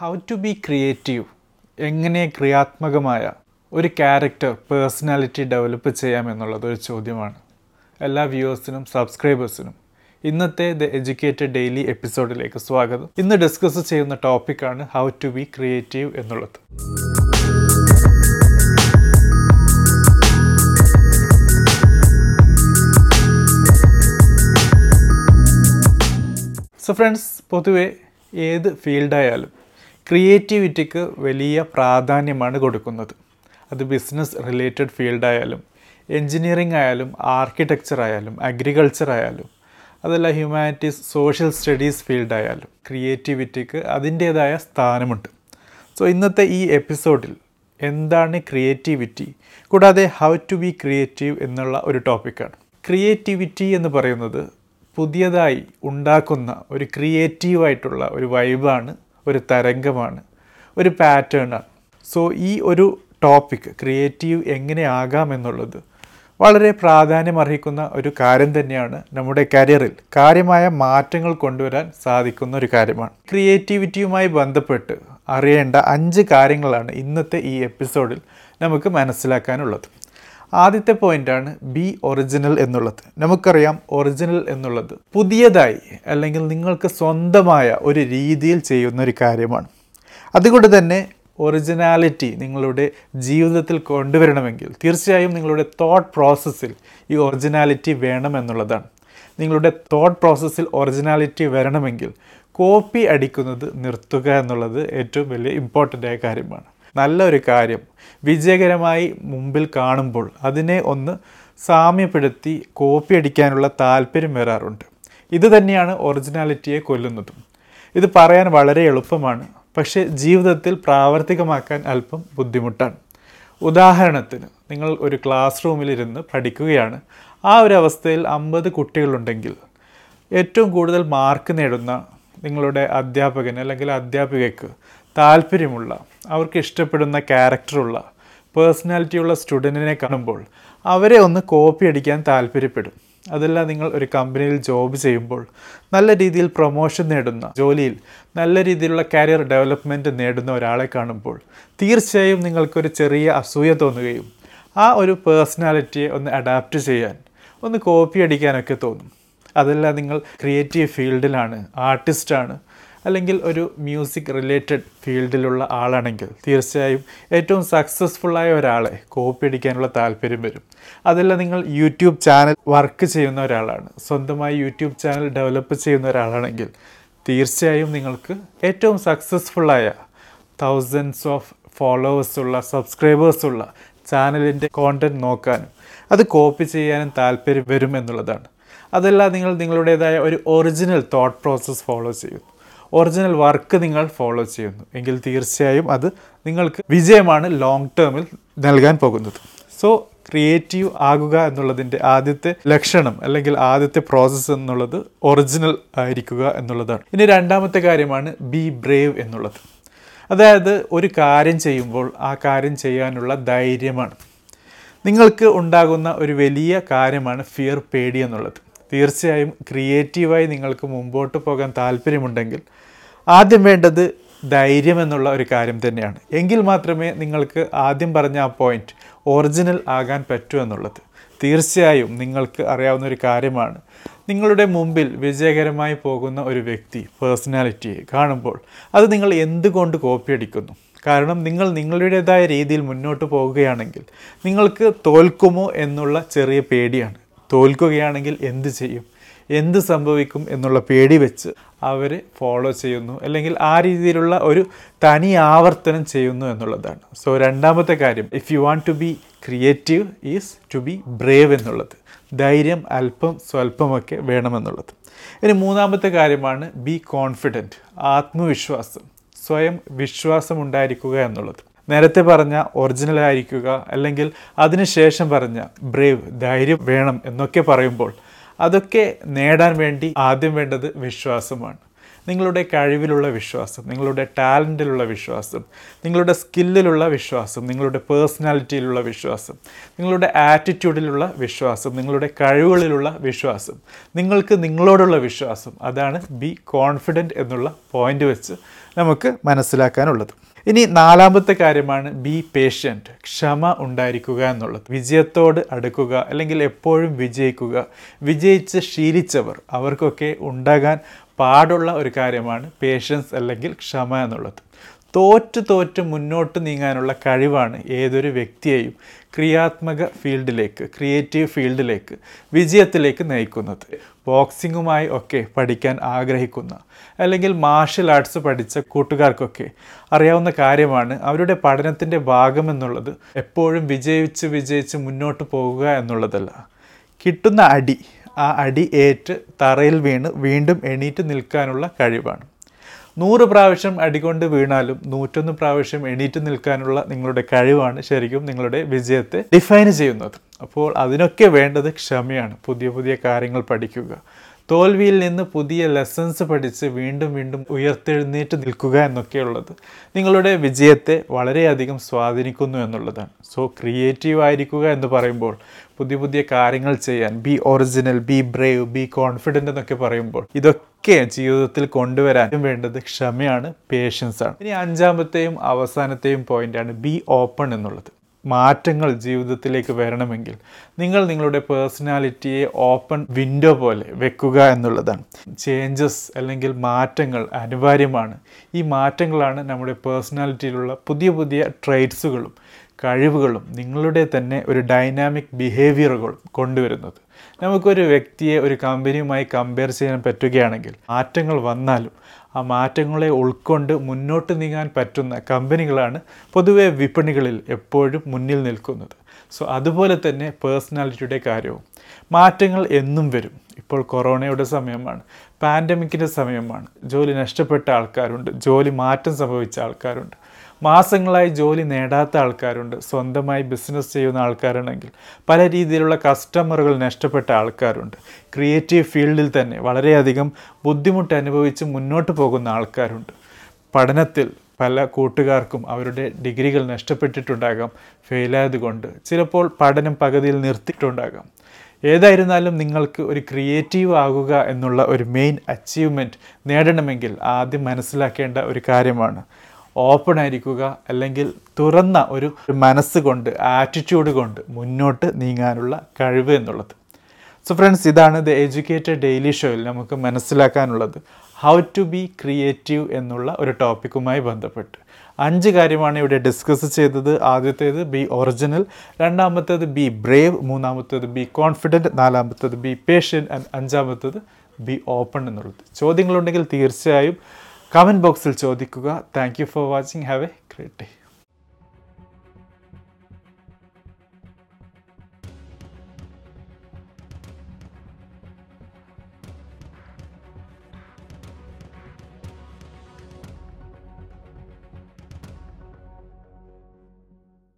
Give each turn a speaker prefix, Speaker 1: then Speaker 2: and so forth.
Speaker 1: How to be creative എങ്ങനെ ക്രിയാത്മകമായ ഒരു ക്യാരക്ടർ പേഴ്സണാലിറ്റി ഡെവലപ്പ് ചെയ്യാമെന്നുള്ളത് ഒരു ചോദ്യമാണ്. എല്ലാ വ്യൂവേഴ്സിനും സബ്സ്ക്രൈബേഴ്സിനും ഇന്നത്തെ ദ എഡ്യൂക്കേറ്റഡ് ഡെയിലി എപ്പിസോഡിലേക്ക് സ്വാഗതം. ഇന്ന് ഡിസ്കസ് ചെയ്യുന്ന ടോപ്പിക്കാണ് ഹൗ ടു ബി ക്രിയേറ്റീവ് എന്നുള്ളത്. സോ ഫ്രണ്ട്സ് പൊതുവെ ഏത് ഫീൽഡായാലും ക്രിയേറ്റിവിറ്റിക്ക് വലിയ പ്രാധാന്യമാണ് കൊടുക്കുന്നത്. അത് ബിസിനസ് റിലേറ്റഡ് ഫീൽഡായാലും എൻജിനീയറിംഗ് ആയാലും ആർക്കിടെക്ചർ ആയാലും അഗ്രികൾച്ചർ ആയാലും അതല്ല ഹ്യൂമാനിറ്റീസ് സോഷ്യൽ സ്റ്റഡീസ് ഫീൽഡായാലും ക്രിയേറ്റിവിറ്റിക്ക് അതിന്റേതായ സ്ഥാനമുണ്ട്. സോ ഇന്നത്തെ ഈ എപ്പിസോഡിൽ എന്താണ് ക്രിയേറ്റിവിറ്റി? കൂടാതെ ഹൗ ടു ബി ക്രിയേറ്റീവ് എന്നുള്ള ഒരു ടോപ്പിക്കാണ്. ക്രിയേറ്റിവിറ്റി എന്ന് പറയുന്നത് പുതിയതായി ഉണ്ടാക്കുന്ന ഒരു ക്രിയേറ്റീവായിട്ടുള്ള ഒരു വൈബാണ് ഒരു തരംഗമാണ് ഒരു പാറ്റേണാണ് സോ ഈ ഒരു ടോപ്പിക് ക്രിയേറ്റീവ് എങ്ങനെയാകാം എന്നുള്ളത് വളരെ പ്രാധാന്യമർഹിക്കുന്ന ഒരു കാര്യം തന്നെയാണ് നമ്മുടെ കരിയറിൽ കാര്യമായ മാറ്റങ്ങൾ കൊണ്ടുവരാൻ സാധിക്കുന്ന ഒരു കാര്യമാണ്. ക്രിയേറ്റിവിറ്റിയുമായി ബന്ധപ്പെട്ട് അറിയേണ്ട അഞ്ച് കാര്യങ്ങളാണ് ഇന്നത്തെ ഈ എപ്പിസോഡിൽ നമുക്ക് മനസ്സിലാക്കാനുള്ളത്. ആദ്യത്തെ പോയിന്റാണ് ബി ഒറിജിനൽ എന്നുള്ളത്. നമുക്കറിയാം ഒറിജിനൽ എന്നുള്ളത് പുതിയതായി അല്ലെങ്കിൽ നിങ്ങൾക്ക് സ്വന്തമായ ഒരു രീതിയിൽ ചെയ്യുന്ന ഒരു കാര്യമാണ്. അതുകൊണ്ട് തന്നെ ഒറിജിനാലിറ്റി നിങ്ങളുടെ ജീവിതത്തിൽ കൊണ്ടുവരണമെങ്കിൽ തീർച്ചയായും നിങ്ങളുടെ തോട്ട് പ്രോസസ്സിൽ ഈ ഒറിജിനാലിറ്റി വേണം എന്നുള്ളതാണ്. നിങ്ങളുടെ തോട്ട് പ്രോസസ്സിൽ ഒറിജിനാലിറ്റി വരണമെങ്കിൽ കോപ്പി അടിക്കുന്നത് നിർത്തുക എന്നുള്ളത് ഏറ്റവും വലിയ ഇമ്പോർട്ടന്റ് ആയ കാര്യമാണ്. നല്ലൊരു കാര്യം. വിജയകരമായി മുമ്പിൽ കാണുമ്പോൾ അതിനെ ഒന്ന് സാമ്യപ്പെടുത്തി കോപ്പി അടിക്കാനുള്ള താല്പര്യം വരാറുണ്ട് ഇത് തന്നെയാണ് ഒറിജിനാലിറ്റിയെ കൊല്ലുന്നതും. ഇത് പറയാൻ വളരെ എളുപ്പമാണ്. പക്ഷേ ജീവിതത്തിൽ പ്രാവർത്തികമാക്കാൻ അല്പം ബുദ്ധിമുട്ടാണ്. ഉദാഹരണത്തിന് നിങ്ങൾ ഒരു ക്ലാസ് റൂമിലിരുന്ന് പഠിക്കുകയാണ്. ആ ഒരു അവസ്ഥയിൽ അമ്പത് കുട്ടികളുണ്ടെങ്കിൽ ഏറ്റവും കൂടുതൽ മാർക്ക് നേടുന്ന നിങ്ങളുടെ അധ്യാപകന് അല്ലെങ്കിൽ അധ്യാപികയ്ക്ക് താല്പര്യമുള്ള അവർക്ക് ഇഷ്ടപ്പെടുന്ന ക്യാരക്ടറുള്ള പേഴ്സണാലിറ്റിയുള്ള സ്റ്റുഡന്റിനെ കാണുമ്പോൾ അവരെ ഒന്ന് കോപ്പി അടിക്കാൻ താല്പര്യപ്പെടും. അതല്ല നിങ്ങൾ ഒരു കമ്പനിയിൽ ജോബ് ചെയ്യുമ്പോൾ നല്ല രീതിയിൽ പ്രൊമോഷൻ നേടുന്ന ജോലിയിൽ നല്ല രീതിയിലുള്ള കരിയർ ഡെവലപ്മെന്റ് നേടുന്ന ഒരാളെ കാണുമ്പോൾ തീർച്ചയായും നിങ്ങൾക്കൊരു ചെറിയ അസൂയ തോന്നുകയും ആ ഒരു പേഴ്സണാലിറ്റിയെ ഒന്ന് അഡാപ്റ്റ് ചെയ്യാൻ ഒന്ന് കോപ്പി അടിക്കാനൊക്കെ തോന്നും. അതല്ല നിങ്ങൾ ക്രിയേറ്റീവ് ഫീൽഡിലാണ് ആർട്ടിസ്റ്റാണ് അല്ലെങ്കിൽ ഒരു മ്യൂസിക് റിലേറ്റഡ് ഫീൽഡിലുള്ള ആളാണെങ്കിൽ തീർച്ചയായും ഏറ്റവും സക്സസ്ഫുള്ളായ ഒരാളെ കോപ്പി അടിക്കാനുള്ള താല്പര്യം വരും. അതല്ല നിങ്ങൾ യൂട്യൂബ് ചാനൽ വർക്ക് ചെയ്യുന്ന ഒരാളാണ്. സ്വന്തമായി യൂട്യൂബ് ചാനൽ ഡെവലപ്പ് ചെയ്യുന്ന ഒരാളാണെങ്കിൽ തീർച്ചയായും നിങ്ങൾക്ക് ഏറ്റവും സക്സസ്ഫുള്ളായ തൗസൻഡ്സ് ഓഫ് ഫോളോവേഴ്സുള്ള സബ്സ്ക്രൈബേഴ്സുള്ള ചാനലിന്റെ കോണ്ടന്റ് നോക്കാനും അത് കോപ്പി ചെയ്യാനും താല്പര്യം വരും എന്നുള്ളതാണ്. അതല്ല നിങ്ങൾ നിങ്ങളുടേതായ ഒരു ഒറിജിനൽ തോട്ട് പ്രോസസ്സ് ഫോളോ ചെയ്യുന്നു. ഒറിജിനൽ വർക്ക് നിങ്ങൾ ഫോളോ ചെയ്യുന്നു. എങ്കിൽ തീർച്ചയായും അത് നിങ്ങൾക്ക് വിജയമാണ് ലോങ് ടേമിൽ നൽകാൻ പോകുന്നത്. സോ ക്രിയേറ്റീവ് ആകുക എന്നുള്ളതിന്റെ ആദ്യത്തെ ലക്ഷണം അല്ലെങ്കിൽ ആദ്യത്തെ പ്രോസസ്സ് എന്നുള്ളത് ഒറിജിനൽ ആയിരിക്കുക എന്നുള്ളതാണ്. ഇനി രണ്ടാമത്തെ കാര്യമാണ് ബി ബ്രേവ് എന്നുള്ളത്. അതായത് ഒരു കാര്യം ചെയ്യുമ്പോൾ ആ കാര്യം ചെയ്യാനുള്ള ധൈര്യമാണ്. നിങ്ങൾക്ക് ഉണ്ടാകുന്ന ഒരു വലിയ കാര്യമാണ് ഫിയർ പേടി എന്നുള്ളത്. തീർച്ചയായും ക്രിയേറ്റീവായി നിങ്ങൾക്ക് മുമ്പോട്ട് പോകാൻ താല്പര്യമുണ്ടെങ്കിൽ ആദ്യം വേണ്ടത് ധൈര്യം എന്നുള്ള ഒരു കാര്യം തന്നെയാണ്. എങ്കിൽ മാത്രമേ നിങ്ങൾക്ക് ആദ്യം പറഞ്ഞ ആ പോയിന്റ് ഒറിജിനൽ ആകാൻ പറ്റൂ എന്നുള്ളത്. തീർച്ചയായും നിങ്ങൾക്ക് അറിയാവുന്ന ഒരു കാര്യമാണ്. നിങ്ങളുടെ മുമ്പിൽ വിജയകരമായി പോകുന്ന ഒരു വ്യക്തി പേഴ്സണാലിറ്റിയെ കാണുമ്പോൾ അത് നിങ്ങൾ എന്തുകൊണ്ട് കോപ്പി അടിക്കുന്നു? കാരണം നിങ്ങൾ നിങ്ങളുടേതായ രീതിയിൽ മുന്നോട്ട് പോവുകയാണെങ്കിൽ നിങ്ങൾക്ക് തോൽക്കുമോ എന്നുള്ള ചെറിയ പേടിയാണ്. തോൽക്കുകയാണെങ്കിൽ എന്ത് ചെയ്യും? എന്ത് സംഭവിക്കും എന്നുള്ള പേടി വെച്ച് അവർ ഫോളോ ചെയ്യുന്നു. അല്ലെങ്കിൽ ആ രീതിയിലുള്ള ഒരു തനി ആവർത്തനം ചെയ്യുന്നു എന്നുള്ളതാണ്. സോ രണ്ടാമത്തെ കാര്യം if you want to be creative is to be brave എന്നുള്ളത്. ധൈര്യം അല്പം സ്വല്പമൊക്കെ വേണമെന്നുള്ളത്. ഇനി മൂന്നാമത്തെ കാര്യമാണ് ബി കോൺഫിഡന്റ് ആത്മവിശ്വാസം. സ്വയം വിശ്വാസം ഉണ്ടായിരിക്കുക എന്നുള്ളത്. നേരത്തെ പറഞ്ഞ ഒറിജിനൽ ആയിരിക്കുക അല്ലെങ്കിൽ അതിനുശേഷം പറഞ്ഞ ബ്രേവ് ധൈര്യം വേണം എന്നൊക്കെ പറയുമ്പോൾ അതൊക്കെ നേടാൻ വേണ്ടി ആദ്യം വേണ്ടത് വിശ്വാസമാണ്. നിങ്ങളുടെ കഴിവിലുള്ള വിശ്വാസം നിങ്ങളുടെ ടാലന്റിലുള്ള വിശ്വാസം നിങ്ങളുടെ സ്കില്ലിലുള്ള വിശ്വാസം നിങ്ങളുടെ പേഴ്സണാലിറ്റിയിലുള്ള വിശ്വാസം നിങ്ങളുടെ ആറ്റിറ്റ്യൂഡിലുള്ള വിശ്വാസം നിങ്ങളുടെ കഴിവുകളിലുള്ള വിശ്വാസം നിങ്ങൾക്ക് നിങ്ങളോടുള്ള വിശ്വാസം. അതാണ് ബി കോൺഫിഡന്റ് എന്നുള്ള പോയിന്റ് വെച്ച് നമുക്ക് മനസ്സിലാക്കാനുള്ളത്. ഇനി നാലാമത്തെ കാര്യമാണ് ബി പേഷ്യന്റ് ക്ഷമ ഉണ്ടായിരിക്കുക എന്നുള്ളത്. വിജയത്തോട് അടുക്കുക അല്ലെങ്കിൽ എപ്പോഴും വിജയിക്കുക. വിജയിച്ച് ശീലിച്ചവർ അവർക്കൊക്കെ ഉണ്ടാകാൻ പാടുള്ള ഒരു കാര്യമാണ് പേഷ്യൻസ് അല്ലെങ്കിൽ ക്ഷമ എന്നുള്ളത്. തോറ്റ് തോറ്റ് മുന്നോട്ട് നീങ്ങാനുള്ള കഴിവാണ് ഏതൊരു വ്യക്തിയെയും ക്രിയാത്മക ഫീൽഡിലേക്ക് ക്രിയേറ്റീവ് ഫീൽഡിലേക്ക് വിജയത്തിലേക്ക് നയിക്കുന്നത്. ബോക്സിങ്ങുമായി ഒക്കെ പഠിക്കാൻ ആഗ്രഹിക്കുന്ന അല്ലെങ്കിൽ മാർഷൽ ആർട്സ് പഠിച്ച കൂട്ടുകാർക്കൊക്കെ അറിയാവുന്ന കാര്യമാണ് അവരുടെ പഠനത്തിന്റെ ഭാഗമെന്നുള്ളത് എപ്പോഴും വിജയിച്ച് വിജയിച്ച് മുന്നോട്ട് പോകുക എന്നുള്ളതല്ല. കിട്ടുന്ന അടി ആ അടി ഏറ്റ് തറയിൽ വീണ് വീണ്ടും എണീറ്റ് നിൽക്കാനുള്ള കഴിവാണ്. നൂറ് പ്രാവശ്യം അടികൊണ്ട് വീണാലും നൂറ്റൊന്ന് പ്രാവശ്യം എണീറ്റ് നിൽക്കാനുള്ള നിങ്ങളുടെ കഴിവാണ് ശരിക്കും നിങ്ങളുടെ വിജയത്തെ ഡിഫൈൻ ചെയ്യുന്നത്. അപ്പോൾ അതിനൊക്കെ വേണ്ടത് ക്ഷമയാണ്. പുതിയ പുതിയ കാര്യങ്ങൾ പഠിക്കുക. തോൽവിയിൽ നിന്ന് പുതിയ ലെസൺസ് പഠിച്ച് വീണ്ടും വീണ്ടും ഉയർത്തെഴുന്നേറ്റ് നിൽക്കുക എന്നൊക്കെയുള്ളത് നിങ്ങളുടെ വിജയത്തെ വളരെയധികം സ്വാധീനിക്കുന്നു എന്നുള്ളതാണ്. സോ ക്രിയേറ്റീവ് ആയിരിക്കുക എന്ന് പറയുമ്പോൾ പുതിയ പുതിയ കാര്യങ്ങൾ ചെയ്യാൻ be original be brave be confident എന്നൊക്കെ പറയുമ്പോൾ ഇതൊക്കെ ജീവിതത്തിൽ കൊണ്ടുവരാൻ വേണ്ടത് ക്ഷമയാണ് പേഷ്യൻസാണ് ഇനി അഞ്ചാമത്തെയും അവസാനത്തെയും പോയിന്റാണ് ബി ഓപ്പൺ എന്നുള്ളത്. മാറ്റങ്ങൾ ജീവിതത്തിലേക്ക് വരണമെങ്കിൽ നിങ്ങൾ നിങ്ങളുടെ പേഴ്സണാലിറ്റിയെ ഓപ്പൺ വിൻഡോ പോലെ വെക്കുക എന്നുള്ളതാണ്. ചേഞ്ചസ് അല്ലെങ്കിൽ മാറ്റങ്ങൾ അനിവാര്യമാണ്. ഈ മാറ്റങ്ങളാണ് നമ്മുടെ പേഴ്സണാലിറ്റിയിലുള്ള പുതിയ പുതിയ ട്രേറ്റ്സുകളും കഴിവുകളും നിങ്ങളുടെ തന്നെ ഒരു ഡൈനാമിക് ബിഹേവിയറുകളും കൊണ്ടുവരുന്നത്. നമുക്കൊരു വ്യക്തിയെ ഒരു കമ്പനിയുമായി കമ്പയർ ചെയ്യാൻ പറ്റുകയാണെങ്കിൽ മാറ്റങ്ങൾ വന്നാലും ആ മാറ്റങ്ങളെ ഉൾക്കൊണ്ട് മുന്നോട്ട് നീങ്ങാൻ പറ്റുന്ന കമ്പനികളാണ് പൊതുവെ വിപണികളിൽ എപ്പോഴും മുന്നിൽ നിൽക്കുന്നത്. സോ അതുപോലെ തന്നെ പേഴ്സണാലിറ്റിയുടെ കാര്യവും. മാറ്റങ്ങൾ എന്നും വരും. ഇപ്പോൾ കൊറോണയുടെ സമയമാണ്. പാൻഡമിക്കിന്റെ സമയമാണ്. ജോലി നഷ്ടപ്പെട്ട ആൾക്കാരുണ്ട്. ജോലി മാറ്റം സംഭവിച്ച ആൾക്കാരുണ്ട്. മാസങ്ങളായി ജോലി നേടാത്ത ആൾക്കാരുണ്ട്. സ്വന്തമായി ബിസിനസ് ചെയ്യുന്ന ആൾക്കാരാണെങ്കിൽ പല രീതിയിലുള്ള കസ്റ്റമറുകൾ നഷ്ടപ്പെട്ട ആൾക്കാരുണ്ട്. ക്രിയേറ്റീവ് ഫീൽഡിൽ തന്നെ വളരെയധികം ബുദ്ധിമുട്ട് അനുഭവിച്ച് മുന്നോട്ട് പോകുന്ന ആൾക്കാരുണ്ട്. പഠനത്തിൽ പല കൂട്ടുകാർക്കും അവരുടെ ഡിഗ്രികൾ നഷ്ടപ്പെട്ടിട്ടുണ്ടാകാം. ഫെയിലായതുകൊണ്ട് ചിലപ്പോൾ പഠനം പകുതിയിൽ നിർത്തിയിട്ടുണ്ടാകാം. ഏതായിരുന്നാലും നിങ്ങൾക്ക് ഒരു ക്രിയേറ്റീവ് ആകുക എന്നുള്ള ഒരു മെയിൻ അച്ചീവ്മെന്റ് നേടണമെങ്കിൽ ആദ്യം മനസ്സിലാക്കേണ്ട ഒരു കാര്യമാണ്. ഓപ്പൺ ആയിരിക്കുക അല്ലെങ്കിൽ തുറന്ന ഒരു മനസ്സ് കൊണ്ട് ആറ്റിറ്റ്യൂഡ് കൊണ്ട് മുന്നോട്ട് നീങ്ങാനുള്ള കഴിവ് എന്നുള്ളത്. സോ ഫ്രണ്ട്സ് ഇതാണ് ദ എഡ്യൂക്കേറ്റഡ് ഡെയിലി ഷോയിൽ നമുക്ക് മനസ്സിലാക്കാനുള്ളത്. ഹൗ ടു ബി ക്രിയേറ്റീവ് എന്നുള്ള ഒരു ടോപ്പിക്കുമായി ബന്ധപ്പെട്ട്. അഞ്ച് കാര്യമാണ് ഇവിടെ ഡിസ്കസ് ചെയ്തത്. ആദ്യത്തേത് ബി ഒറിജിനൽ രണ്ടാമത്തേത് ബി ബ്രേവ് മൂന്നാമത്തേത് ബി കോൺഫിഡന്റ് നാലാമത്തേത് ബി പേഷ്യന്റ് ആൻഡ് അഞ്ചാമത്തേത് ബി ഓപ്പൺ എന്നുള്ളത്. ചോദ്യങ്ങളുണ്ടെങ്കിൽ തീർച്ചയായും കമന്റ് ബോക്സിൽ ചോദിക്കുക. Thank you for watching have a great day